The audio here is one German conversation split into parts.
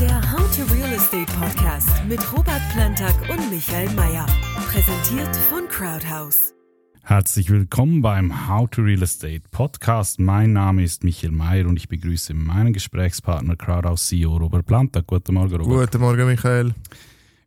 Der How to Real Estate Podcast mit Robert Plantag und Michael Mayer. Präsentiert von Crowdhouse. Herzlich willkommen beim How to Real Estate Podcast. Mein Name ist Michael Mayer und ich begrüße meinen Gesprächspartner Crowdhouse CEO Robert Plantag. Guten Morgen, Robert. Guten Morgen, Michael.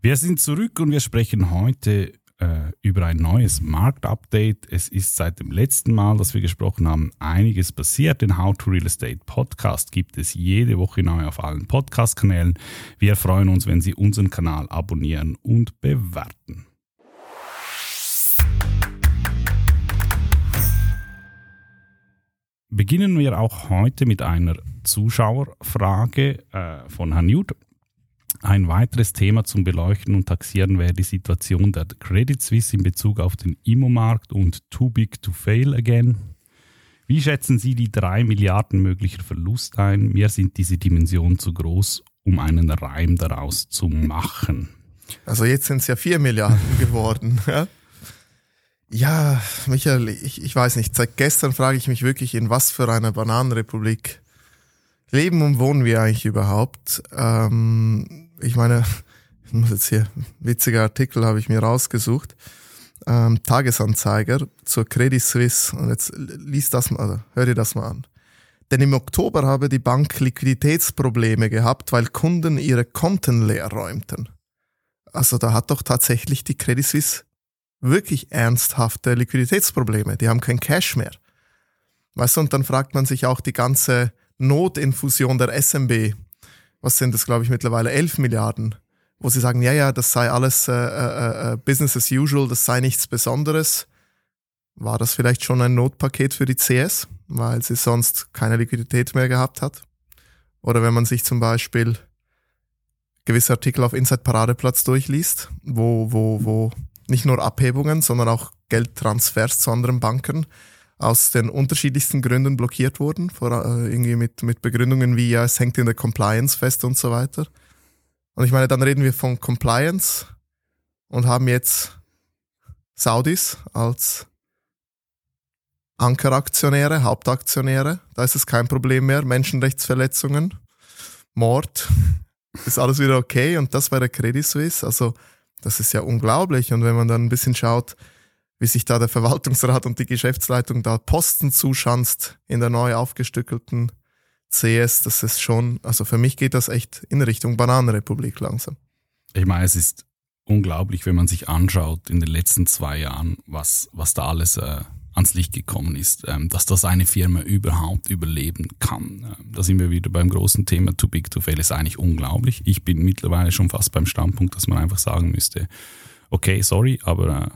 Wir sind zurück und wir sprechen heute äh, über ein neues Marktupdate. Es ist seit dem letzten Mal, dass wir gesprochen haben, einiges passiert. Den How to Real Estate Podcast gibt es jede Woche neu auf allen Podcast-Kanälen. Wir freuen uns, wenn Sie unseren Kanal abonnieren und bewerten. Beginnen wir auch heute mit einer Zuschauerfrage äh, von Herrn Newt. Ein weiteres Thema zum Beleuchten und Taxieren wäre die Situation der Credit Suisse in Bezug auf den Immomarkt und Too Big to Fail Again. Wie schätzen Sie die drei Milliarden möglicher Verlust ein? Mir sind diese Dimensionen zu groß, um einen Reim daraus zu machen. Also jetzt sind es ja vier Milliarden geworden. Ja? ja, Michael, ich, ich weiß nicht. Seit gestern frage ich mich wirklich, in was für einer Bananenrepublik leben und wohnen wir eigentlich überhaupt? Ähm, ich meine, ich muss jetzt hier, witziger Artikel habe ich mir rausgesucht. Ähm, Tagesanzeiger zur Credit Suisse. Und jetzt liest das mal, also hör dir das mal an. Denn im Oktober habe die Bank Liquiditätsprobleme gehabt, weil Kunden ihre Konten leer räumten. Also da hat doch tatsächlich die Credit Suisse wirklich ernsthafte Liquiditätsprobleme. Die haben kein Cash mehr. Weißt du, und dann fragt man sich auch die ganze Notinfusion der SMB, was sind das, glaube ich, mittlerweile 11 Milliarden, wo sie sagen, ja, ja, das sei alles äh, äh, äh, Business as usual, das sei nichts Besonderes. War das vielleicht schon ein Notpaket für die CS, weil sie sonst keine Liquidität mehr gehabt hat? Oder wenn man sich zum Beispiel gewisse Artikel auf Inside Paradeplatz durchliest, wo, wo, wo nicht nur Abhebungen, sondern auch Geldtransfers zu anderen Banken aus den unterschiedlichsten Gründen blockiert wurden, vor, äh, irgendwie mit, mit Begründungen wie, ja, es hängt in der Compliance fest und so weiter. Und ich meine, dann reden wir von Compliance und haben jetzt Saudis als Ankeraktionäre, Hauptaktionäre. Da ist es kein Problem mehr. Menschenrechtsverletzungen, Mord, ist alles wieder okay. Und das bei der Credit Suisse. Also, das ist ja unglaublich. Und wenn man dann ein bisschen schaut, wie sich da der Verwaltungsrat und die Geschäftsleitung da Posten zuschanzt in der neu aufgestückelten CS, das ist schon, also für mich geht das echt in Richtung Bananenrepublik langsam. Ich meine, es ist unglaublich, wenn man sich anschaut in den letzten zwei Jahren, was, was da alles äh, ans Licht gekommen ist, ähm, dass das eine Firma überhaupt überleben kann. Ähm, da sind wir wieder beim großen Thema Too Big to Fail, ist eigentlich unglaublich. Ich bin mittlerweile schon fast beim Standpunkt, dass man einfach sagen müsste, okay, sorry, aber äh,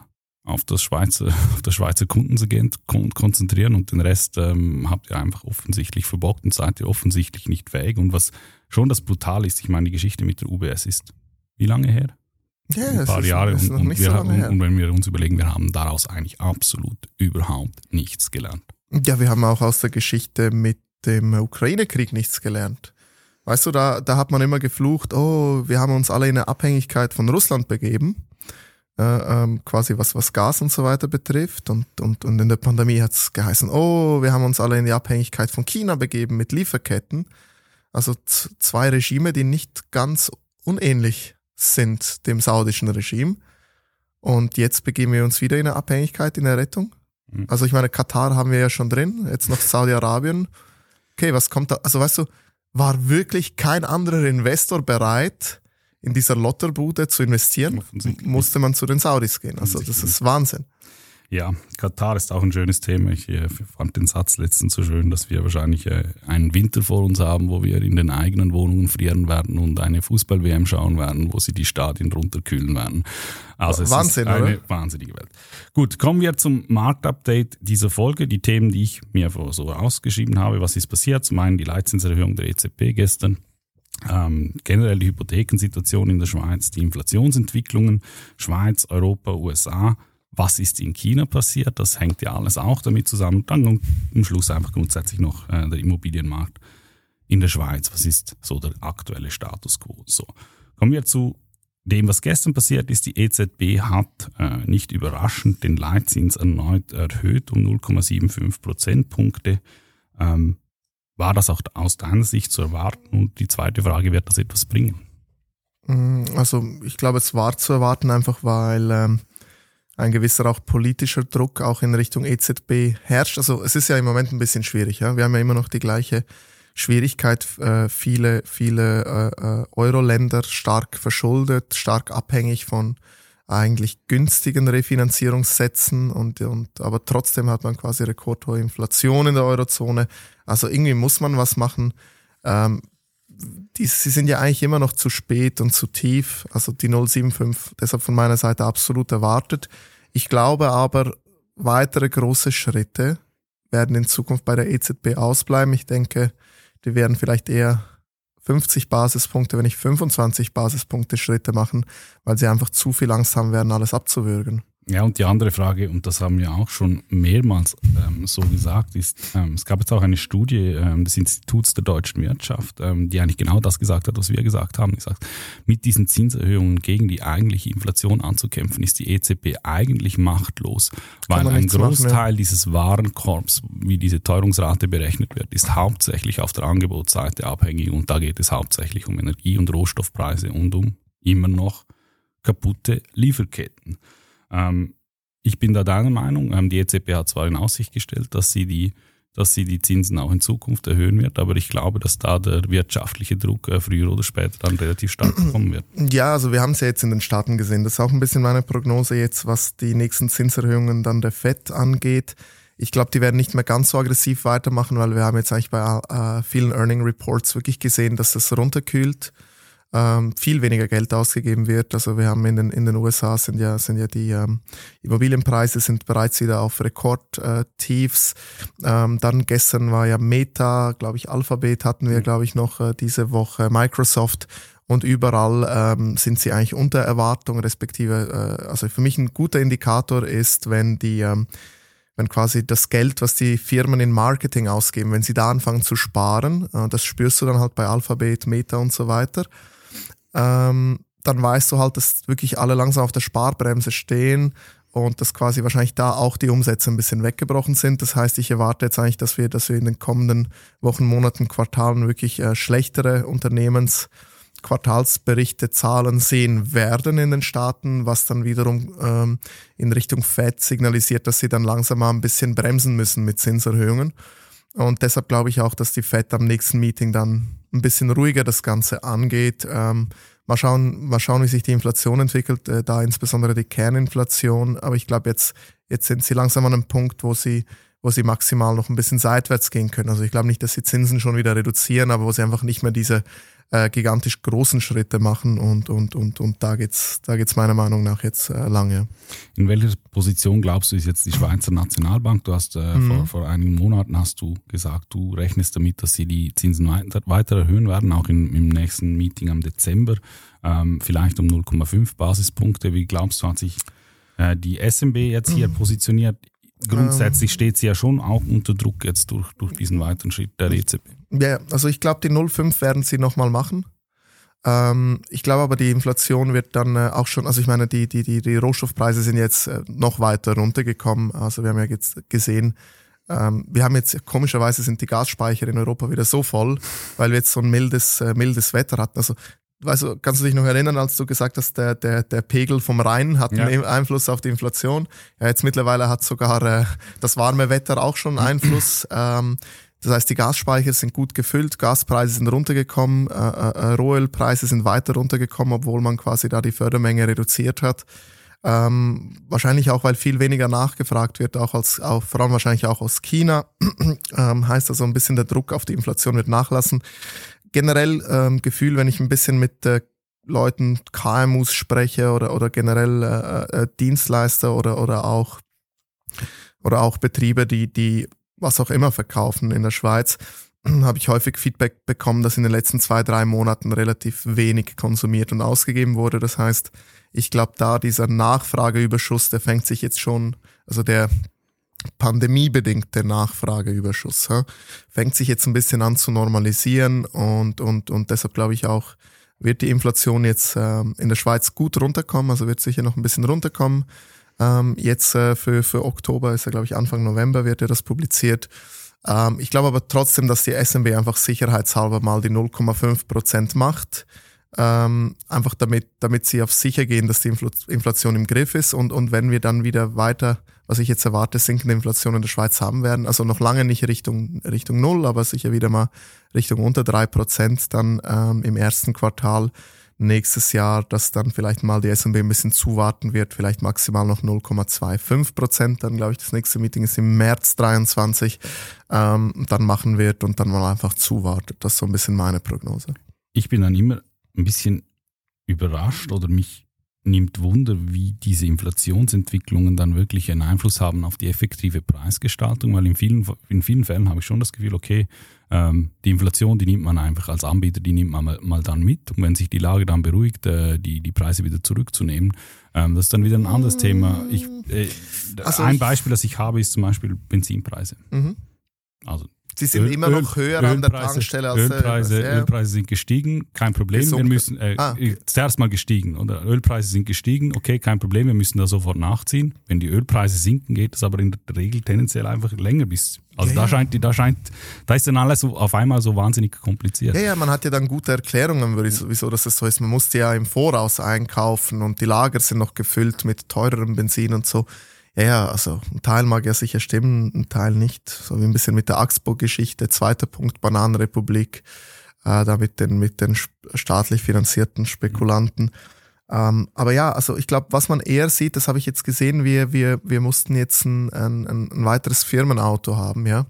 auf das Schweizer, auf das Schweizer Kundensegment konzentrieren und den Rest ähm, habt ihr einfach offensichtlich verbockt und seid ihr offensichtlich nicht fähig. Und was schon das Brutal ist, ich meine, die Geschichte mit der UBS ist wie lange her? Ja, ein paar ist, Jahre und, und, wir, so und, und wenn wir uns überlegen, wir haben daraus eigentlich absolut überhaupt nichts gelernt. Ja, wir haben auch aus der Geschichte mit dem Ukraine-Krieg nichts gelernt. Weißt du, da, da hat man immer geflucht, oh, wir haben uns alle in eine Abhängigkeit von Russland begeben äh, ähm, quasi was, was Gas und so weiter betrifft. Und, und, und in der Pandemie hat es geheißen, oh, wir haben uns alle in die Abhängigkeit von China begeben mit Lieferketten. Also zwei Regime, die nicht ganz unähnlich sind dem saudischen Regime. Und jetzt begeben wir uns wieder in eine Abhängigkeit, in der Rettung. Mhm. Also ich meine, Katar haben wir ja schon drin, jetzt noch Saudi-Arabien. Okay, was kommt da? Also weißt du, war wirklich kein anderer Investor bereit, in dieser Lotterbude zu investieren, musste man zu den Saudis gehen. Also das ist Wahnsinn. Ja, Katar ist auch ein schönes Thema. Ich äh, fand den Satz letztens so schön, dass wir wahrscheinlich äh, einen Winter vor uns haben, wo wir in den eigenen Wohnungen frieren werden und eine Fußball-WM schauen werden, wo sie die Stadien runterkühlen werden. Also es Wahnsinn, ist eine oder? wahnsinnige Welt. Gut, kommen wir zum Marktupdate dieser Folge. Die Themen, die ich mir so ausgeschrieben habe. Was ist passiert? Zum einen die Leitzinserhöhung der EZB gestern ähm, generell die Hypothekensituation in der Schweiz, die Inflationsentwicklungen, Schweiz, Europa, USA, was ist in China passiert, das hängt ja alles auch damit zusammen. Dann am Schluss einfach grundsätzlich noch äh, der Immobilienmarkt in der Schweiz, was ist so der aktuelle Status quo. So, kommen wir zu dem, was gestern passiert ist. Die EZB hat äh, nicht überraschend den Leitzins erneut erhöht um 0,75 Prozentpunkte. Ähm, war das auch aus deiner Sicht zu erwarten? Und die zweite Frage, wird das etwas bringen? Mm, also ich glaube, es war zu erwarten, einfach weil ähm, ein gewisser auch politischer Druck auch in Richtung EZB herrscht. Also es ist ja im Moment ein bisschen schwierig. Ja? Wir haben ja immer noch die gleiche Schwierigkeit. Äh, viele, viele äh, äh Euro-Länder stark verschuldet, stark abhängig von eigentlich günstigen Refinanzierungssätzen und, und aber trotzdem hat man quasi rekordhohe Inflation in der Eurozone. Also irgendwie muss man was machen. Ähm, die, sie sind ja eigentlich immer noch zu spät und zu tief. Also die 075 deshalb von meiner Seite absolut erwartet. Ich glaube aber, weitere große Schritte werden in Zukunft bei der EZB ausbleiben. Ich denke, die werden vielleicht eher 50 Basispunkte, wenn nicht 25 Basispunkte Schritte machen, weil sie einfach zu viel Angst haben werden, alles abzuwürgen. Ja, und die andere Frage, und das haben wir auch schon mehrmals ähm, so gesagt, ist, ähm, es gab jetzt auch eine Studie ähm, des Instituts der deutschen Wirtschaft, ähm, die eigentlich genau das gesagt hat, was wir gesagt haben. Gesagt, mit diesen Zinserhöhungen gegen die eigentliche Inflation anzukämpfen, ist die EZB eigentlich machtlos, weil ein Großteil machen, dieses Warenkorbs, wie diese Teuerungsrate berechnet wird, ist hauptsächlich auf der Angebotsseite abhängig und da geht es hauptsächlich um Energie- und Rohstoffpreise und um immer noch kaputte Lieferketten. Ähm, ich bin da deiner Meinung, ähm, die EZB hat zwar in Aussicht gestellt, dass sie die dass sie die Zinsen auch in Zukunft erhöhen wird, aber ich glaube, dass da der wirtschaftliche Druck äh, früher oder später dann relativ stark kommen wird. Ja, also wir haben es ja jetzt in den Staaten gesehen. Das ist auch ein bisschen meine Prognose jetzt, was die nächsten Zinserhöhungen dann der FED angeht. Ich glaube, die werden nicht mehr ganz so aggressiv weitermachen, weil wir haben jetzt eigentlich bei äh, vielen Earning Reports wirklich gesehen, dass es runterkühlt ähm, viel weniger Geld ausgegeben wird. Also wir haben in den, in den USA sind ja, sind ja die ähm, Immobilienpreise sind bereits wieder auf Rekordtiefs. Äh, ähm, dann gestern war ja Meta, glaube ich, Alphabet hatten wir, mhm. glaube ich, noch äh, diese Woche, Microsoft und überall ähm, sind sie eigentlich unter Erwartung, respektive, äh, also für mich ein guter Indikator ist, wenn die ähm, wenn quasi das Geld, was die Firmen in Marketing ausgeben, wenn sie da anfangen zu sparen, äh, das spürst du dann halt bei Alphabet, Meta und so weiter, ähm, dann weißt du halt, dass wirklich alle langsam auf der Sparbremse stehen und dass quasi wahrscheinlich da auch die Umsätze ein bisschen weggebrochen sind. Das heißt, ich erwarte jetzt eigentlich, dass wir, dass wir in den kommenden Wochen, Monaten, Quartalen wirklich äh, schlechtere Unternehmens Quartalsberichte, Zahlen sehen werden in den Staaten, was dann wiederum ähm, in Richtung Fed signalisiert, dass sie dann langsam mal ein bisschen bremsen müssen mit Zinserhöhungen. Und deshalb glaube ich auch, dass die Fed am nächsten Meeting dann ein bisschen ruhiger das Ganze angeht. Ähm, mal schauen, mal schauen, wie sich die Inflation entwickelt, äh, da insbesondere die Kerninflation. Aber ich glaube, jetzt, jetzt sind sie langsam an einem Punkt, wo sie, wo sie maximal noch ein bisschen seitwärts gehen können. Also ich glaube nicht, dass sie Zinsen schon wieder reduzieren, aber wo sie einfach nicht mehr diese äh, gigantisch großen Schritte machen und, und, und, und da geht's, da geht's meiner Meinung nach jetzt äh, lange. In welcher Position glaubst du ist jetzt die Schweizer Nationalbank? Du hast äh, mhm. vor, vor einigen Monaten hast du gesagt, du rechnest damit, dass sie die Zinsen weiter, weiter erhöhen werden, auch im, im nächsten Meeting am Dezember, ähm, vielleicht um 0,5 Basispunkte. Wie glaubst du, hat sich äh, die SMB jetzt hier mhm. positioniert? Grundsätzlich ähm. steht sie ja schon auch unter Druck jetzt durch, durch diesen weiteren Schritt der EZB. Ja, also ich glaube, die 0,5 werden sie nochmal machen. Ähm, ich glaube aber, die Inflation wird dann äh, auch schon, also ich meine, die, die, die, die Rohstoffpreise sind jetzt äh, noch weiter runtergekommen. Also wir haben ja jetzt gesehen, ähm, wir haben jetzt, komischerweise sind die Gasspeicher in Europa wieder so voll, weil wir jetzt so ein mildes, äh, mildes Wetter hatten. Also also kannst du dich noch erinnern, als du gesagt hast, der, der, der Pegel vom Rhein hat ja. einen Einfluss auf die Inflation. Ja, jetzt mittlerweile hat sogar äh, das warme Wetter auch schon Einfluss. Ähm, das heißt, die Gasspeicher sind gut gefüllt, Gaspreise sind runtergekommen, äh, äh, äh, Rohölpreise sind weiter runtergekommen, obwohl man quasi da die Fördermenge reduziert hat. Ähm, wahrscheinlich auch, weil viel weniger nachgefragt wird, auch als, auch, vor allem wahrscheinlich auch aus China. ähm, heißt also ein bisschen der Druck auf die Inflation wird nachlassen. Generell ähm, Gefühl, wenn ich ein bisschen mit äh, Leuten, KMUs spreche oder, oder generell äh, äh, Dienstleister oder, oder auch oder auch Betriebe, die, die was auch immer verkaufen in der Schweiz, habe ich häufig Feedback bekommen, dass in den letzten zwei, drei Monaten relativ wenig konsumiert und ausgegeben wurde. Das heißt, ich glaube, da dieser Nachfrageüberschuss, der fängt sich jetzt schon, also der pandemiebedingte Nachfrageüberschuss, ha, fängt sich jetzt ein bisschen an zu normalisieren und, und, und deshalb glaube ich auch, wird die Inflation jetzt ähm, in der Schweiz gut runterkommen, also wird sicher noch ein bisschen runterkommen. Ähm, jetzt äh, für, für Oktober ist ja, glaube ich, Anfang November wird ja das publiziert. Ähm, ich glaube aber trotzdem, dass die SMB einfach sicherheitshalber mal die 0,5 Prozent macht. Ähm, einfach damit, damit sie auf sicher gehen, dass die Infl Inflation im Griff ist und, und wenn wir dann wieder weiter, was ich jetzt erwarte, sinkende Inflation in der Schweiz haben werden, also noch lange nicht Richtung, Richtung Null, aber sicher wieder mal Richtung unter drei Prozent dann ähm, im ersten Quartal nächstes Jahr, dass dann vielleicht mal die SMB ein bisschen zuwarten wird, vielleicht maximal noch 0,25 Prozent. Dann glaube ich, das nächste Meeting ist im März 23, ähm, dann machen wird und dann mal einfach zuwartet. Das ist so ein bisschen meine Prognose. Ich bin dann immer ein bisschen überrascht oder mich nimmt Wunder, wie diese Inflationsentwicklungen dann wirklich einen Einfluss haben auf die effektive Preisgestaltung, weil in vielen, in vielen Fällen habe ich schon das Gefühl, okay, ähm, die Inflation, die nimmt man einfach als Anbieter, die nimmt man mal, mal dann mit. Und wenn sich die Lage dann beruhigt, äh, die, die Preise wieder zurückzunehmen, ähm, das ist dann wieder ein anderes Thema. Ich, äh, also ein Beispiel, das ich habe, ist zum Beispiel Benzinpreise. Mhm. Also Sie sind Öl, immer noch höher Ölpreise, an der Tankstelle als Ölpreise. Äh, Ölpreise sind gestiegen, kein Problem. Gesunken. Wir müssen äh, ah. zuerst mal gestiegen oder Ölpreise sind gestiegen, okay, kein Problem. Wir müssen da sofort nachziehen. Wenn die Ölpreise sinken, geht es aber in der Regel tendenziell einfach länger bis. Also ja, da scheint, da scheint, da ist dann alles so auf einmal so wahnsinnig kompliziert. Ja, ja, man hat ja dann gute Erklärungen, wieso das so ist. Man musste ja im Voraus einkaufen und die Lager sind noch gefüllt mit teurerem Benzin und so. Ja, ja, also ein Teil mag ja sicher stimmen, ein Teil nicht. So wie ein bisschen mit der Axpo-Geschichte. Zweiter Punkt, Bananenrepublik, äh, da mit den, mit den staatlich finanzierten Spekulanten. Ähm, aber ja, also ich glaube, was man eher sieht, das habe ich jetzt gesehen, wir, wir, wir mussten jetzt ein, ein, ein weiteres Firmenauto haben, ja.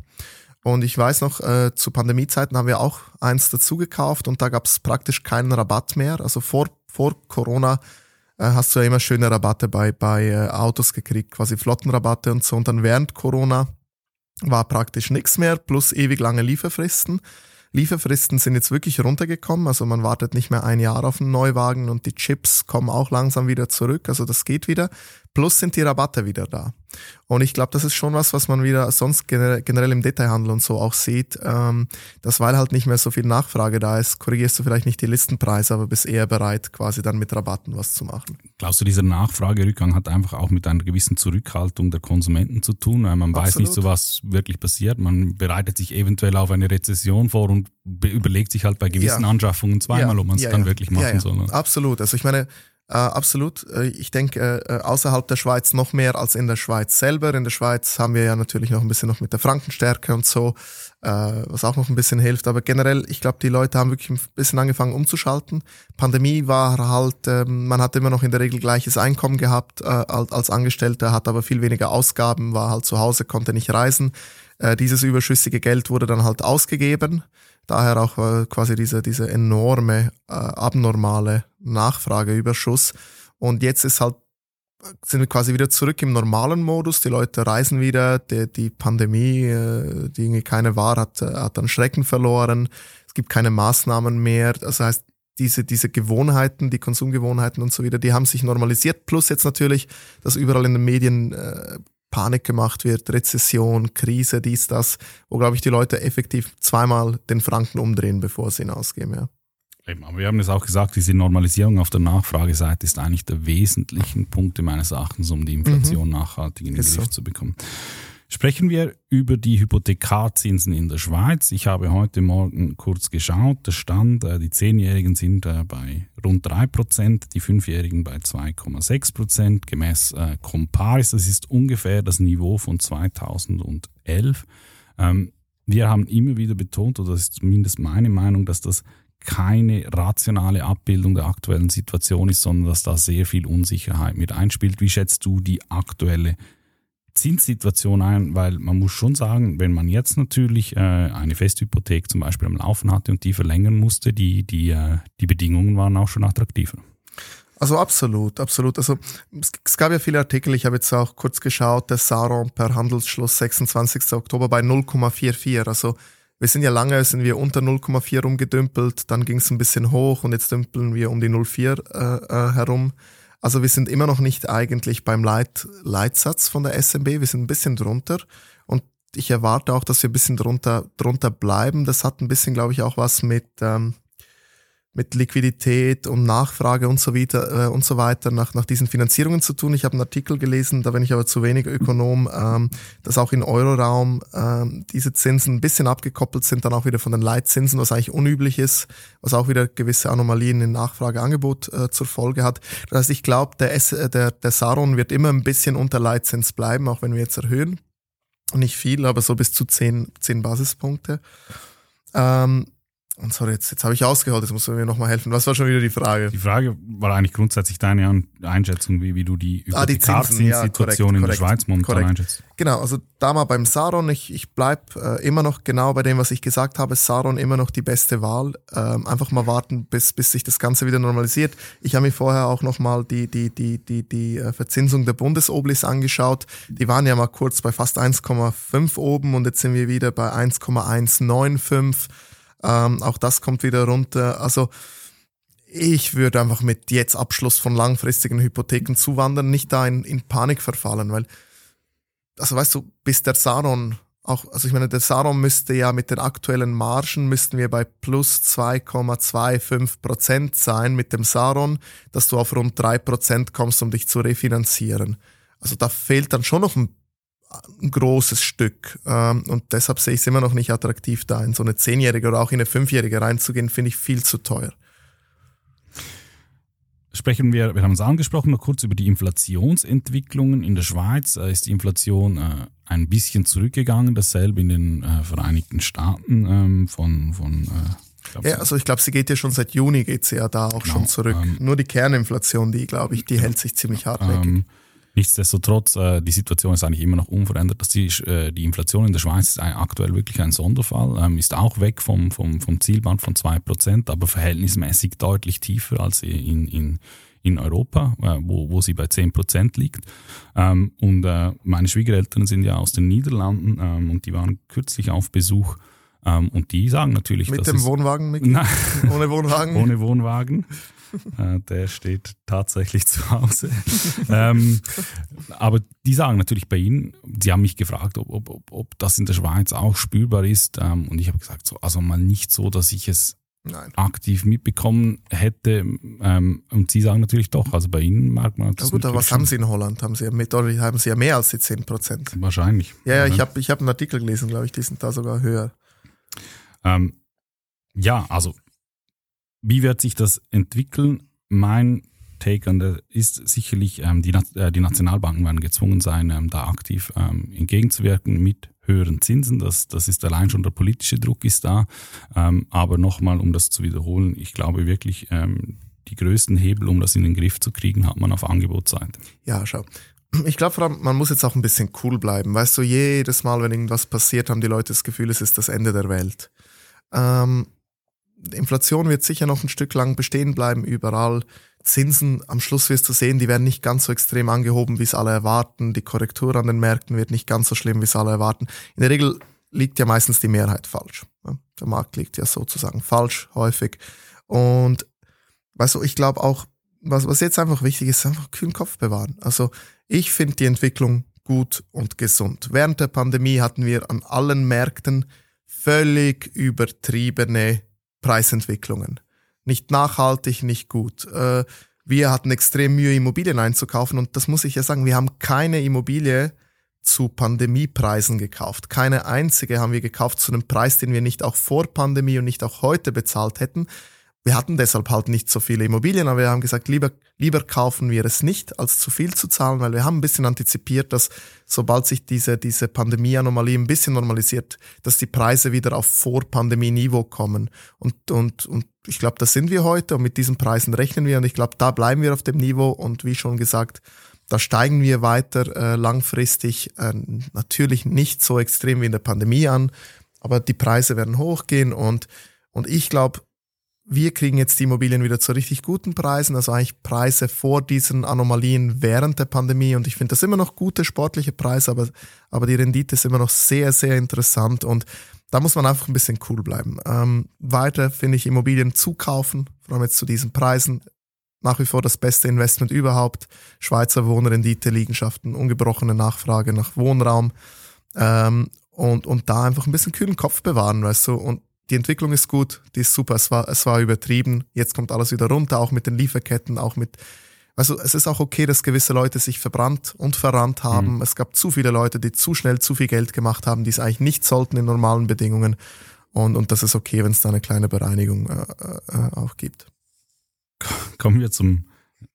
Und ich weiß noch, äh, zu Pandemiezeiten haben wir auch eins dazu gekauft und da gab es praktisch keinen Rabatt mehr. Also vor, vor Corona hast du ja immer schöne Rabatte bei, bei äh, Autos gekriegt, quasi Flottenrabatte und so. Und dann während Corona war praktisch nichts mehr, plus ewig lange Lieferfristen. Lieferfristen sind jetzt wirklich runtergekommen, also man wartet nicht mehr ein Jahr auf einen Neuwagen und die Chips kommen auch langsam wieder zurück, also das geht wieder. Plus sind die Rabatte wieder da. Und ich glaube, das ist schon was, was man wieder sonst generell im Detailhandel und so auch sieht, ähm, dass weil halt nicht mehr so viel Nachfrage da ist, korrigierst du vielleicht nicht die Listenpreise, aber bist eher bereit, quasi dann mit Rabatten was zu machen. Glaubst du, dieser Nachfragerückgang hat einfach auch mit einer gewissen Zurückhaltung der Konsumenten zu tun, weil man Absolut. weiß nicht so, was wirklich passiert. Man bereitet sich eventuell auf eine Rezession vor und überlegt sich halt bei gewissen ja. Anschaffungen zweimal, ja. ob man es ja, dann wirklich machen soll. Ne? Absolut. Also ich meine, äh, absolut. Äh, ich denke, äh, außerhalb der Schweiz noch mehr als in der Schweiz selber. In der Schweiz haben wir ja natürlich noch ein bisschen noch mit der Frankenstärke und so, äh, was auch noch ein bisschen hilft. Aber generell, ich glaube, die Leute haben wirklich ein bisschen angefangen umzuschalten. Pandemie war halt, äh, man hat immer noch in der Regel gleiches Einkommen gehabt äh, als, als Angestellter, hat aber viel weniger Ausgaben, war halt zu Hause, konnte nicht reisen. Äh, dieses überschüssige Geld wurde dann halt ausgegeben. Daher auch äh, quasi diese, diese enorme, äh, abnormale Nachfrageüberschuss. Und jetzt ist halt, sind wir quasi wieder zurück im normalen Modus. Die Leute reisen wieder. Die, die Pandemie, äh, die irgendwie keine war, hat, äh, hat dann Schrecken verloren. Es gibt keine Maßnahmen mehr. Das heißt, diese, diese Gewohnheiten, die Konsumgewohnheiten und so wieder, die haben sich normalisiert. Plus jetzt natürlich, dass überall in den Medien äh, Panik gemacht wird, Rezession, Krise, dies, das, wo, glaube ich, die Leute effektiv zweimal den Franken umdrehen, bevor sie ihn ausgeben. Ja. Aber wir haben es auch gesagt, diese Normalisierung auf der Nachfrageseite ist eigentlich der wesentlichen Punkte meines Erachtens, um die Inflation mhm. nachhaltig in den ist Griff so. zu bekommen. Sprechen wir über die Hypothekarzinsen in der Schweiz. Ich habe heute Morgen kurz geschaut. Der Stand, äh, die Zehnjährigen sind äh, bei rund 3%, die Fünfjährigen bei 2,6%. Gemäß äh, Comparis, das ist ungefähr das Niveau von 2011. Ähm, wir haben immer wieder betont, oder das ist zumindest meine Meinung, dass das keine rationale Abbildung der aktuellen Situation ist, sondern dass da sehr viel Unsicherheit mit einspielt. Wie schätzt du die aktuelle Zinssituation ein, weil man muss schon sagen, wenn man jetzt natürlich äh, eine Festhypothek zum Beispiel am Laufen hatte und die verlängern musste, die, die, äh, die Bedingungen waren auch schon attraktiver. Also absolut, absolut. Also es, gab ja viele Artikel, ich habe jetzt auch kurz geschaut, der Saron per Handelsschluss 26. Oktober bei 0,44. Also wir sind ja lange, sind wir unter 0,4 rumgedümpelt, dann ging es ein bisschen hoch und jetzt dümpeln wir um die 0,4 äh, äh, herum. Also wir sind immer noch nicht eigentlich beim Leit Leitsatz von der SMB, wir sind ein bisschen drunter und ich erwarte auch, dass wir ein bisschen drunter, drunter bleiben. Das hat ein bisschen, glaube ich, auch was mit, ähm, mit Liquidität und Nachfrage und so weiter äh, und so weiter nach, nach diesen Finanzierungen zu tun. Ich habe einen Artikel gelesen, da bin ich aber zu wenig Ökonom, ähm, dass auch in Euroraum ähm, diese Zinsen ein bisschen abgekoppelt sind, dann auch wieder von den Leitzinsen, was eigentlich unüblich ist, was auch wieder gewisse Anomalien in Nachfrageangebot äh, zur Folge hat. Das heißt, ich glaube, der, S, äh, der, der Saron wird immer ein bisschen unter Leitzins bleiben, auch wenn wir jetzt erhöhen. Nicht viel, aber so bis zu zehn, zehn Basispunkte. Ähm, und sorry, jetzt, jetzt habe ich ausgeholt, jetzt musst du mir nochmal helfen. Was war schon wieder die Frage? Die Frage war eigentlich grundsätzlich deine Einschätzung, wie, wie du die ah, die Zinsensituation ja, in der Schweiz momentan korrekt. einschätzt. Genau, also da mal beim Saron, ich, ich bleib äh, immer noch genau bei dem, was ich gesagt habe. Saron immer noch die beste Wahl. Ähm, einfach mal warten, bis, bis sich das Ganze wieder normalisiert. Ich habe mir vorher auch nochmal die, die, die, die, die äh, Verzinsung der Bundesoblis angeschaut. Die waren ja mal kurz bei fast 1,5 oben und jetzt sind wir wieder bei 1,195. Ähm, auch das kommt wieder runter. Also ich würde einfach mit jetzt Abschluss von langfristigen Hypotheken zuwandern, nicht da in, in Panik verfallen, weil, also weißt du, bis der Saron auch, also ich meine, der Saron müsste ja mit den aktuellen Margen müssten wir bei plus 2,25 Prozent sein mit dem Saron, dass du auf rund drei Prozent kommst, um dich zu refinanzieren. Also da fehlt dann schon noch ein ein großes Stück. Ähm, und deshalb sehe ich es immer noch nicht attraktiv, da in so eine Zehnjährige oder auch in eine Fünfjährige reinzugehen, finde ich viel zu teuer. Sprechen wir, wir haben es angesprochen, noch kurz über die Inflationsentwicklungen in der Schweiz. Äh, ist die Inflation äh, ein bisschen zurückgegangen, dasselbe in den äh, Vereinigten Staaten ähm, von, von ja, also ich glaube, sie geht ja schon seit Juni, geht sie ja da auch genau, schon zurück. Ähm, Nur die Kerninflation, die, glaube ich, die hält sich ziemlich hartnäckig. Ähm, Nichtsdestotrotz, äh, die Situation ist eigentlich immer noch unverändert. Dass die, äh, die Inflation in der Schweiz ist aktuell wirklich ein Sonderfall, ähm, ist auch weg vom, vom, vom Zielband von zwei Prozent, aber verhältnismäßig deutlich tiefer als in, in, in Europa, äh, wo, wo sie bei zehn Prozent liegt. Ähm, und äh, meine Schwiegereltern sind ja aus den Niederlanden ähm, und die waren kürzlich auf Besuch. Ähm, und die sagen natürlich, mit dem Wohnwagen, mit, Nein, ohne Wohnwagen, ohne Wohnwagen. Äh, der steht tatsächlich zu Hause. ähm, aber die sagen natürlich bei Ihnen, Sie haben mich gefragt, ob, ob, ob, ob das in der Schweiz auch spürbar ist. Ähm, und ich habe gesagt, so, also mal nicht so, dass ich es Nein. aktiv mitbekommen hätte. Ähm, und Sie sagen natürlich doch, also bei Ihnen merkt man das. Ja gut, aber was haben Sie in Holland? Haben Sie ja, mit, haben Sie ja mehr als die 10 Prozent? Wahrscheinlich. Ja, ja, ich habe ich hab einen Artikel gelesen, glaube ich, die sind da sogar höher. Ähm, ja, also wie wird sich das entwickeln? Mein Take an der ist sicherlich, ähm, die, äh, die Nationalbanken werden gezwungen sein, ähm, da aktiv ähm, entgegenzuwirken mit höheren Zinsen. Das, das ist allein schon der politische Druck ist da. Ähm, aber nochmal, um das zu wiederholen, ich glaube wirklich, ähm, die größten Hebel, um das in den Griff zu kriegen, hat man auf Angebotsseite. Ja, schau. Ich glaube man muss jetzt auch ein bisschen cool bleiben. Weißt du, jedes Mal, wenn irgendwas passiert, haben die Leute das Gefühl, es ist das Ende der Welt. Ähm, Inflation wird sicher noch ein Stück lang bestehen bleiben überall. Zinsen, am Schluss wirst du sehen, die werden nicht ganz so extrem angehoben, wie es alle erwarten. Die Korrektur an den Märkten wird nicht ganz so schlimm, wie es alle erwarten. In der Regel liegt ja meistens die Mehrheit falsch. Der Markt liegt ja sozusagen falsch, häufig. Und weißt du, ich glaube auch, was, was jetzt einfach wichtig ist, einfach kühlen Kopf bewahren. Also ich finde die Entwicklung gut und gesund. Während der Pandemie hatten wir an allen Märkten völlig übertriebene Preisentwicklungen. Nicht nachhaltig, nicht gut. Äh, wir hatten extrem Mühe, Immobilien einzukaufen und das muss ich ja sagen, wir haben keine Immobilie zu Pandemiepreisen gekauft. Keine einzige haben wir gekauft zu einem Preis, den wir nicht auch vor Pandemie und nicht auch heute bezahlt hätten. Wir hatten deshalb halt nicht so viele Immobilien, aber wir haben gesagt, lieber, lieber kaufen wir es nicht, als zu viel zu zahlen, weil wir haben ein bisschen antizipiert, dass sobald sich diese, diese Pandemie-Anomalie ein bisschen normalisiert, dass die Preise wieder auf Vor-Pandemie-Niveau kommen. Und, und, und ich glaube, da sind wir heute und mit diesen Preisen rechnen wir und ich glaube, da bleiben wir auf dem Niveau und wie schon gesagt, da steigen wir weiter äh, langfristig, äh, natürlich nicht so extrem wie in der Pandemie an, aber die Preise werden hochgehen und, und ich glaube, wir kriegen jetzt die Immobilien wieder zu richtig guten Preisen, also eigentlich Preise vor diesen Anomalien während der Pandemie. Und ich finde das immer noch gute sportliche Preise, aber, aber die Rendite ist immer noch sehr, sehr interessant und da muss man einfach ein bisschen cool bleiben. Ähm, weiter finde ich Immobilien zukaufen, vor allem jetzt zu diesen Preisen, nach wie vor das beste Investment überhaupt. Schweizer Wohnrendite, Liegenschaften, ungebrochene Nachfrage nach Wohnraum ähm, und, und da einfach ein bisschen kühlen Kopf bewahren, weißt du, und die Entwicklung ist gut, die ist super, es war, es war übertrieben, jetzt kommt alles wieder runter, auch mit den Lieferketten, auch mit, also es ist auch okay, dass gewisse Leute sich verbrannt und verrannt haben. Mhm. Es gab zu viele Leute, die zu schnell zu viel Geld gemacht haben, die es eigentlich nicht sollten in normalen Bedingungen. Und, und das ist okay, wenn es da eine kleine Bereinigung äh, äh, auch gibt. Kommen wir zum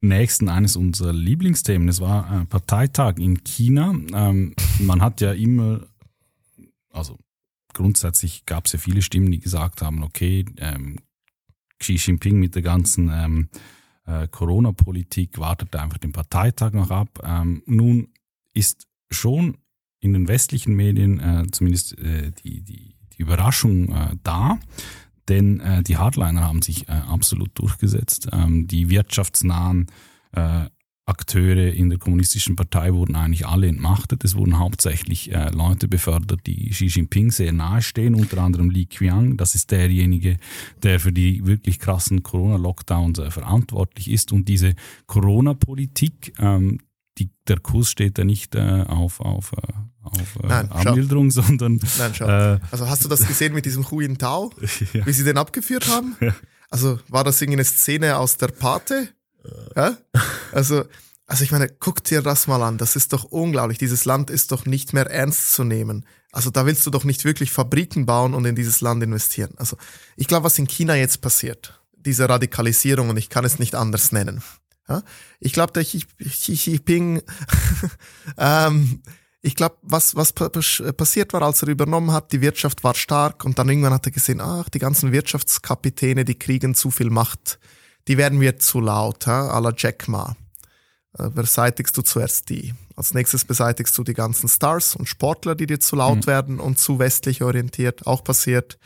nächsten eines unserer Lieblingsthemen. Es war ein Parteitag in China. Ähm, man hat ja immer, also grundsätzlich gab es ja viele Stimmen, die gesagt haben, okay, ähm, Xi Jinping mit der ganzen ähm, äh, Corona-Politik wartet einfach den Parteitag noch ab. Ähm, nun ist schon in den westlichen Medien äh, zumindest äh, die, die die Überraschung äh, da, denn äh, die Hardliner haben sich äh, absolut durchgesetzt. Ähm, die wirtschaftsnahen Akteure in der kommunistischen Partei wurden eigentlich alle entmachtet. Es wurden hauptsächlich äh, Leute befördert, die Xi Jinping sehr nahestehen, unter anderem Li Qiang. Das ist derjenige, der für die wirklich krassen Corona-Lockdowns äh, verantwortlich ist. Und diese Corona-Politik, ähm, die, der Kurs steht da nicht äh, auf, auf, äh, auf äh, Nein, Anmilderung, sondern. Nein, schau. Äh, also hast du das gesehen mit diesem Hu Tao, ja. wie sie den abgeführt haben? Ja. Also war das irgendwie eine Szene aus der Pate? Ja? Also, also ich meine, guck dir das mal an. Das ist doch unglaublich. Dieses Land ist doch nicht mehr ernst zu nehmen. Also da willst du doch nicht wirklich Fabriken bauen und in dieses Land investieren. Also ich glaube, was in China jetzt passiert, diese Radikalisierung, und ich kann es nicht anders nennen, ja? Ich glaube, der Xi, Jinping, ähm, ich glaube, was, was passiert war, als er übernommen hat, die Wirtschaft war stark und dann irgendwann hat er gesehen, ach, die ganzen Wirtschaftskapitäne, die kriegen zu viel Macht, die werden mir zu laut, ja? à la Jack Ma. Äh, beseitigst du zuerst die. Als nächstes beseitigst du die ganzen Stars und Sportler, die dir zu laut mhm. werden und zu westlich orientiert, auch passiert.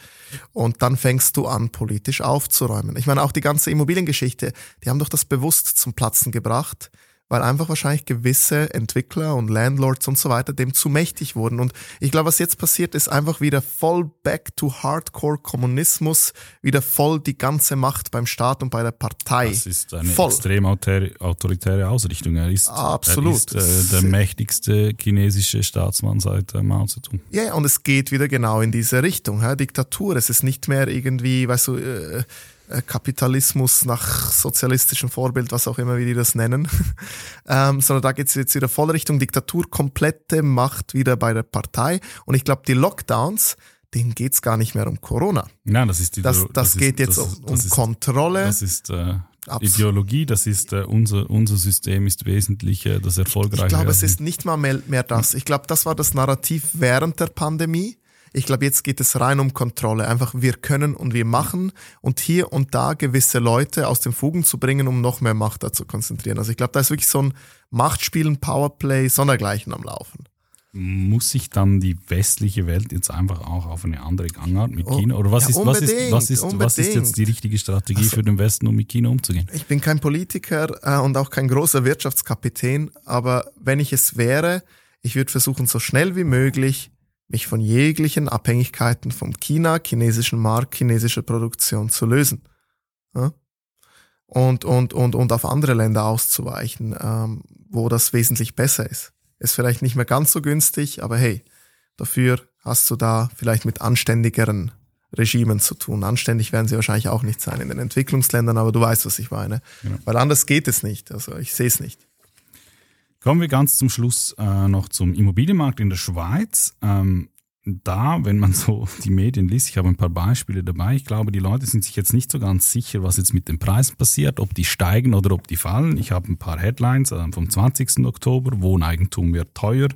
Und dann fängst du an, politisch aufzuräumen. Ich meine, auch die ganze Immobiliengeschichte, die haben doch das bewusst zum Platzen gebracht weil einfach wahrscheinlich gewisse Entwickler und Landlords und so weiter dem zu mächtig wurden. Und ich glaube, was jetzt passiert, ist einfach wieder voll back to Hardcore Kommunismus, wieder voll die ganze Macht beim Staat und bei der Partei. Das ist eine voll. extrem autoritäre Ausrichtung. Er ist, Absolut. Er ist äh, der mächtigste chinesische Staatsmann seit äh, Mao Zedong. Ja, und es geht wieder genau in diese Richtung. Ja? Diktatur. Es ist nicht mehr irgendwie, weißt du, äh, Kapitalismus nach sozialistischem Vorbild, was auch immer wie die das nennen, ähm, sondern da geht es jetzt wieder voll Richtung Diktatur, komplette Macht wieder bei der Partei. Und ich glaube, die Lockdowns, denen geht es gar nicht mehr um Corona. Nein, das ist die Das, das, das geht ist, jetzt das, um, um ist, Kontrolle. Das ist äh, Ideologie, das ist äh, unser, unser System ist wesentlich äh, das erfolgreiche. Ich glaube, es ist nicht mal mehr, mehr das. Ich glaube, das war das Narrativ während der Pandemie. Ich glaube, jetzt geht es rein um Kontrolle. Einfach wir können und wir machen und hier und da gewisse Leute aus den Fugen zu bringen, um noch mehr Macht da zu konzentrieren. Also ich glaube, da ist wirklich so ein Machtspielen, Powerplay, sondergleichen am Laufen. Muss sich dann die westliche Welt jetzt einfach auch auf eine andere Gangart mit oh, China? Oder was, ja, ist, was, ist, was, ist, was ist jetzt die richtige Strategie also, für den Westen, um mit China umzugehen? Ich bin kein Politiker äh, und auch kein großer Wirtschaftskapitän, aber wenn ich es wäre, ich würde versuchen, so schnell wie möglich mich von jeglichen Abhängigkeiten vom China, chinesischen Markt, chinesischer Produktion zu lösen. Ja? Und, und, und, und auf andere Länder auszuweichen, ähm, wo das wesentlich besser ist. Ist vielleicht nicht mehr ganz so günstig, aber hey, dafür hast du da vielleicht mit anständigeren Regimen zu tun. Anständig werden sie wahrscheinlich auch nicht sein in den Entwicklungsländern, aber du weißt, was ich meine. Ja. Weil anders geht es nicht. Also ich sehe es nicht. Kommen wir ganz zum Schluss äh, noch zum Immobilienmarkt in der Schweiz. Ähm, da, wenn man so die Medien liest, ich habe ein paar Beispiele dabei, ich glaube, die Leute sind sich jetzt nicht so ganz sicher, was jetzt mit den Preisen passiert, ob die steigen oder ob die fallen. Ich habe ein paar Headlines äh, vom 20. Oktober, Wohneigentum wird teuer,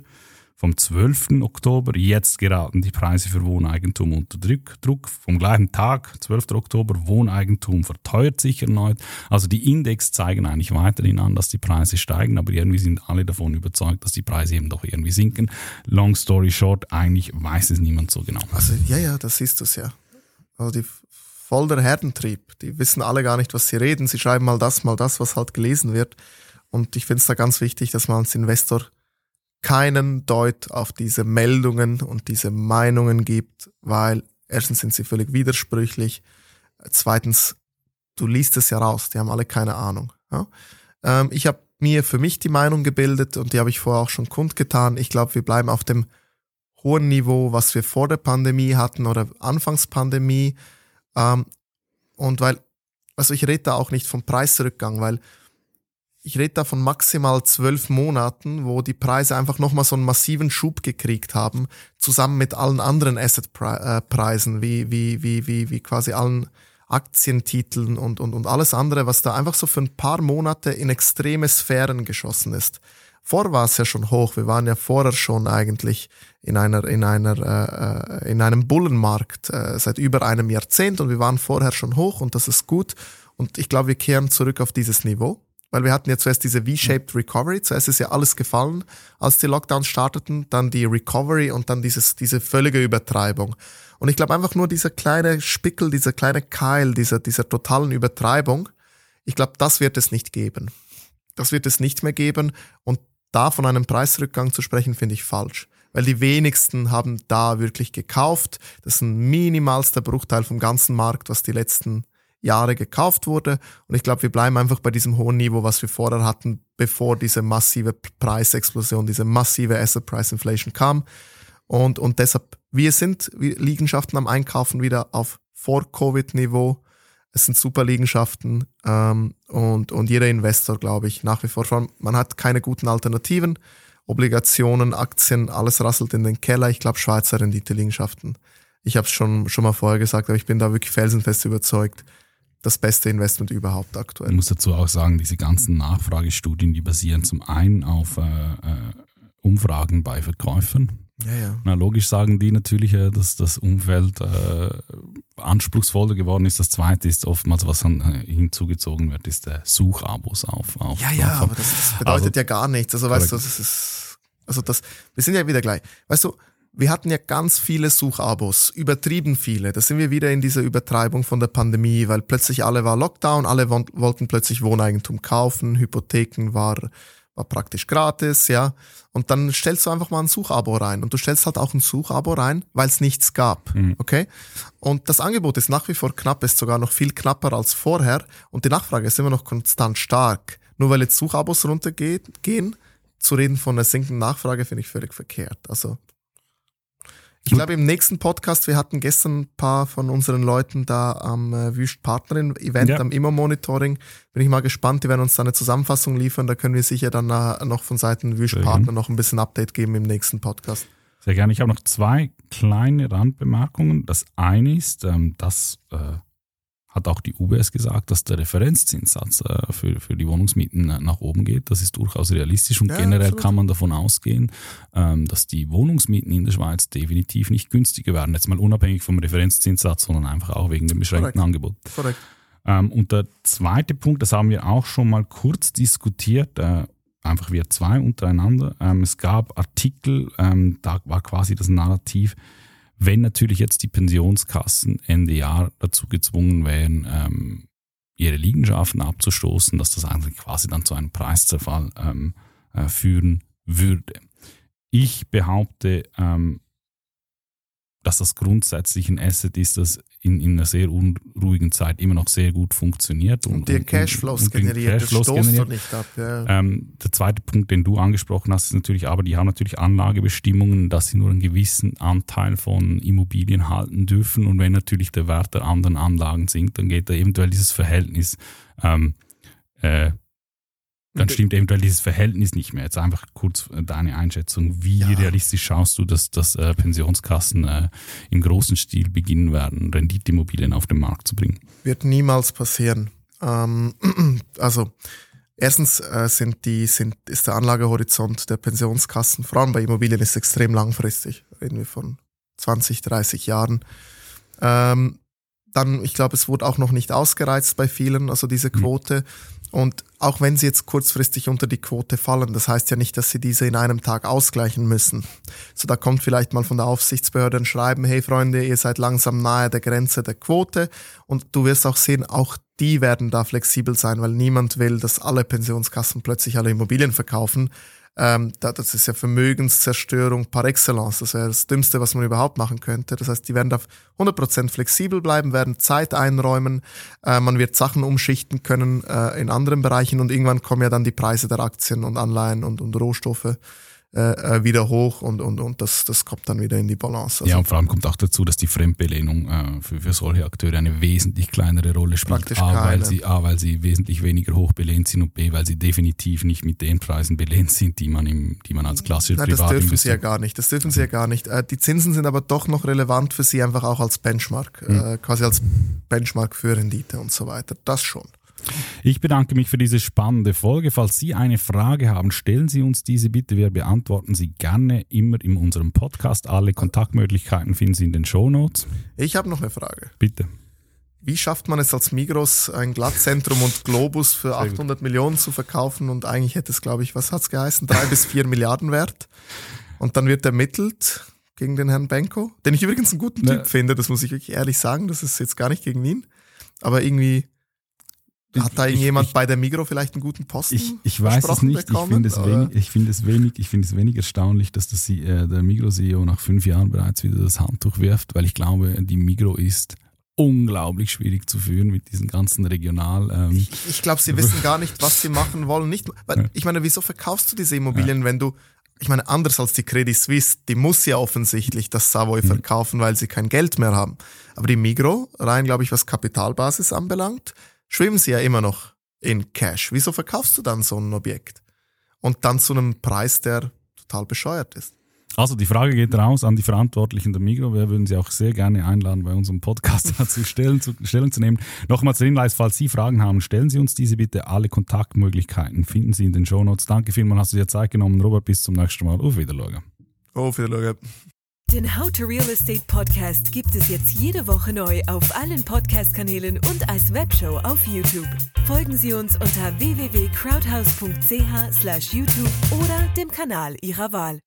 vom 12. Oktober. Jetzt geraten die Preise für Wohneigentum unter Druck. Vom gleichen Tag, 12. Oktober, Wohneigentum verteuert sich erneut. Also die Index zeigen eigentlich weiterhin an, dass die Preise steigen, aber irgendwie sind alle davon überzeugt, dass die Preise eben doch irgendwie sinken. Long story short, eigentlich weiß es niemand so genau. Also ja, ja, das du es ja. Also die voll der Herdentrieb. Die wissen alle gar nicht, was sie reden. Sie schreiben mal das, mal das, was halt gelesen wird. Und ich finde es da ganz wichtig, dass man als Investor keinen Deut auf diese Meldungen und diese Meinungen gibt, weil erstens sind sie völlig widersprüchlich, zweitens, du liest es ja raus, die haben alle keine Ahnung. Ja? Ähm, ich habe mir für mich die Meinung gebildet und die habe ich vorher auch schon kundgetan. Ich glaube, wir bleiben auf dem hohen Niveau, was wir vor der Pandemie hatten oder Anfangspandemie. Ähm, und weil, also ich rede da auch nicht vom Preisrückgang, weil ich rede da von maximal zwölf Monaten, wo die Preise einfach nochmal so einen massiven Schub gekriegt haben, zusammen mit allen anderen Assetpreisen, wie, wie, wie, wie, wie quasi allen Aktientiteln und, und, und alles andere, was da einfach so für ein paar Monate in extreme Sphären geschossen ist. Vor war es ja schon hoch. Wir waren ja vorher schon eigentlich in einer in einer äh, in einem Bullenmarkt äh, seit über einem Jahrzehnt und wir waren vorher schon hoch und das ist gut. Und ich glaube, wir kehren zurück auf dieses Niveau. Weil wir hatten ja zuerst diese V-shaped Recovery, zuerst ist ja alles gefallen, als die Lockdowns starteten, dann die Recovery und dann dieses, diese völlige Übertreibung. Und ich glaube einfach nur dieser kleine Spickel, dieser kleine Keil, dieser, dieser totalen Übertreibung, ich glaube, das wird es nicht geben. Das wird es nicht mehr geben und da von einem Preisrückgang zu sprechen, finde ich falsch. Weil die wenigsten haben da wirklich gekauft. Das ist ein minimalster Bruchteil vom ganzen Markt, was die letzten Jahre gekauft wurde. Und ich glaube, wir bleiben einfach bei diesem hohen Niveau, was wir vorher hatten, bevor diese massive Preisexplosion, diese massive Asset Price Inflation kam. Und, und deshalb, wir sind Liegenschaften am Einkaufen wieder auf Vor-Covid-Niveau. Es sind super Liegenschaften ähm, und, und jeder Investor, glaube ich, nach wie vor, man hat keine guten Alternativen. Obligationen, Aktien, alles rasselt in den Keller. Ich glaube, Schweizer Rendite-Liegenschaften. Ich habe es schon, schon mal vorher gesagt, aber ich bin da wirklich felsenfest überzeugt das beste Investment überhaupt aktuell. Ich muss dazu auch sagen, diese ganzen Nachfragestudien, die basieren zum einen auf äh, äh, Umfragen bei Verkäufern. Ja, ja. Na, logisch sagen die natürlich, äh, dass das Umfeld äh, anspruchsvoller geworden ist. Das zweite ist oftmals, was dann äh, hinzugezogen wird, ist der Suchabos auf. auf ja, ja, auf, aber das, das bedeutet also, ja gar nichts. Also weißt du, das ist, also das, wir sind ja wieder gleich. Weißt du, wir hatten ja ganz viele Suchabos, übertrieben viele. Da sind wir wieder in dieser Übertreibung von der Pandemie, weil plötzlich alle war Lockdown, alle wollten plötzlich Wohneigentum kaufen, Hypotheken war, war praktisch gratis, ja. Und dann stellst du einfach mal ein Suchabo rein und du stellst halt auch ein Suchabo rein, weil es nichts gab, mhm. okay? Und das Angebot ist nach wie vor knapp, ist sogar noch viel knapper als vorher und die Nachfrage ist immer noch konstant stark. Nur weil jetzt Suchabos runtergehen, zu reden von einer sinkenden Nachfrage finde ich völlig verkehrt. Also ich glaube, im nächsten Podcast, wir hatten gestern ein paar von unseren Leuten da am äh, Wüst Partnerin Event, ja. am Immo-Monitoring. Bin ich mal gespannt, die werden uns da eine Zusammenfassung liefern. Da können wir sicher dann äh, noch von Seiten Wüst Partner noch ein bisschen Update geben im nächsten Podcast. Sehr gerne. Ich habe noch zwei kleine Randbemerkungen. Das eine ist, ähm, dass äh, hat auch die UBS gesagt, dass der Referenzzinssatz äh, für, für die Wohnungsmieten äh, nach oben geht. Das ist durchaus realistisch und ja, generell absolut. kann man davon ausgehen, ähm, dass die Wohnungsmieten in der Schweiz definitiv nicht günstiger werden. Jetzt mal unabhängig vom Referenzzinssatz, sondern einfach auch wegen dem beschränkten Korrekt. Angebot. Korrekt. Ähm, und der zweite Punkt, das haben wir auch schon mal kurz diskutiert, äh, einfach wir zwei untereinander. Ähm, es gab Artikel, da war quasi das Narrativ, wenn natürlich jetzt die Pensionskassen Ende Jahr dazu gezwungen wären, ähm, ihre Liegenschaften abzustoßen, dass das eigentlich quasi dann zu einem Preiszerfall ähm, äh, führen würde. Ich behaupte, ähm, dass das grundsätzlich ein Asset ist, das in, in einer sehr unruhigen Zeit immer noch sehr gut funktioniert. Und, und der Cashflows und, und generiert, Cashflows das generiert. nicht ab. Ja. Ähm, der zweite Punkt, den du angesprochen hast, ist natürlich, aber die haben natürlich Anlagebestimmungen, dass sie nur einen gewissen Anteil von Immobilien halten dürfen und wenn natürlich der Wert der anderen Anlagen sinkt, dann geht da eventuell dieses Verhältnis ähm, äh, dann stimmt eventuell dieses Verhältnis nicht mehr. Jetzt einfach kurz äh, deine Einschätzung. Wie ja. realistisch schaust du, dass, dass äh, Pensionskassen äh, im großen Stil beginnen werden, Renditeimmobilien auf den Markt zu bringen? Wird niemals passieren. Ähm, also erstens äh, sind die, sind, ist der Anlagehorizont der Pensionskassen, vor allem bei Immobilien, ist extrem langfristig. Reden wir von 20, 30 Jahren. Ähm, dann, ich glaube, es wurde auch noch nicht ausgereizt bei vielen, also diese hm. Quote. Mhm. Und auch wenn sie jetzt kurzfristig unter die Quote fallen, das heißt ja nicht, dass sie diese in einem Tag ausgleichen müssen. So, da kommt vielleicht mal von der Aufsichtsbehörde ein Schreiben, hey Freunde, ihr seid langsam nahe der Grenze der Quote. Und du wirst auch sehen, auch die werden da flexibel sein, weil niemand will, dass alle Pensionskassen plötzlich alle Immobilien verkaufen. Ähm, das ist ja Vermögenszerstörung par excellence. Das wäre das Dümmste, was man überhaupt machen könnte. Das heißt, die werden da 100% flexibel bleiben, werden Zeit einräumen, äh, man wird Sachen umschichten können äh, in anderen Bereichen und irgendwann kommen ja dann die Preise der Aktien und Anleihen und, und Rohstoffe äh, äh, wieder hoch und, und, und das, das kommt dann wieder in die Balance. Also ja, und vor allem kommt auch dazu, dass die Fremdbelehnung äh, für, für solche Akteure eine wesentlich kleinere Rolle spielt. A, weil sie, A, weil sie wesentlich weniger hoch belehnt sind und B, weil sie definitiv nicht mit den Preisen belehnt sind, die man, im, die man als klassischer Nein, das dürfen sie ja gar nicht. Das dürfen sie ja gar nicht. Äh, die Zinsen sind aber doch noch relevant für sie einfach auch als Benchmark, Hm. äh, quasi als Benchmark für Rendite und so weiter. Das schon. Ich bedanke mich für diese spannende Folge. Falls Sie eine Frage haben, stellen Sie uns diese bitte. Wir beantworten sie gerne immer in unserem Podcast. Alle Kontaktmöglichkeiten finden Sie in den Show Notes. Ich habe noch eine Frage. Bitte. Wie schafft man es als Migros, ein Glattzentrum und Globus für Sehr gut. 800 Millionen zu verkaufen und eigentlich hätte es, glaube ich, was hat's geheißen, drei bis vier Milliarden wert? Und dann wird ermittelt gegen den Herrn Benko, den ich übrigens einen guten Ne. Typ finde, das muss ich wirklich ehrlich sagen, das ist jetzt gar nicht gegen ihn, aber irgendwie hat da Ich- irgendjemand ich- bei der Migro vielleicht einen guten Posten Ich, ich weiß es nicht. Ich bekommen, finde es, wenig, ich finde es wenig, ich finde es wenig erstaunlich, dass das, äh, der Migro-CEO nach fünf Jahren bereits wieder das Handtuch wirft, weil ich glaube, die Migro ist unglaublich schwierig zu führen mit diesen ganzen Regional. Ähm, Ich, ich glaube, sie wissen gar nicht, was sie machen wollen. Nicht, weil, Ja. ich meine, wieso verkaufst du diese Immobilien, wenn du, ich meine, anders als die Credit Suisse, die muss ja offensichtlich das Savoy Mhm. verkaufen, weil sie kein Geld mehr haben. Aber die Migro, rein, glaube ich, was Kapitalbasis anbelangt, schwimmen sie ja immer noch in Cash. Wieso verkaufst du dann so ein Objekt? Und dann zu einem Preis, der total bescheuert ist. Also die Frage geht raus an die Verantwortlichen der Migro. Wir würden Sie auch sehr gerne einladen, bei unserem Podcast dazu Stellung zu, Stellung zu nehmen. Nochmals der Hinweis, falls Sie Fragen haben, stellen Sie uns diese bitte. Alle Kontaktmöglichkeiten finden Sie in den Shownotes. Danke vielmals, hast du dir Zeit genommen. Robert, bis zum nächsten Mal. Auf Wiedersehen. Oh, Wiedersehen. Den How to Real Estate Podcast gibt es jetzt jede Woche neu auf allen Podcast-Kanälen und als Webshow auf YouTube. Folgen Sie uns unter www.crowdhouse.ch/youtube oder dem Kanal Ihrer Wahl.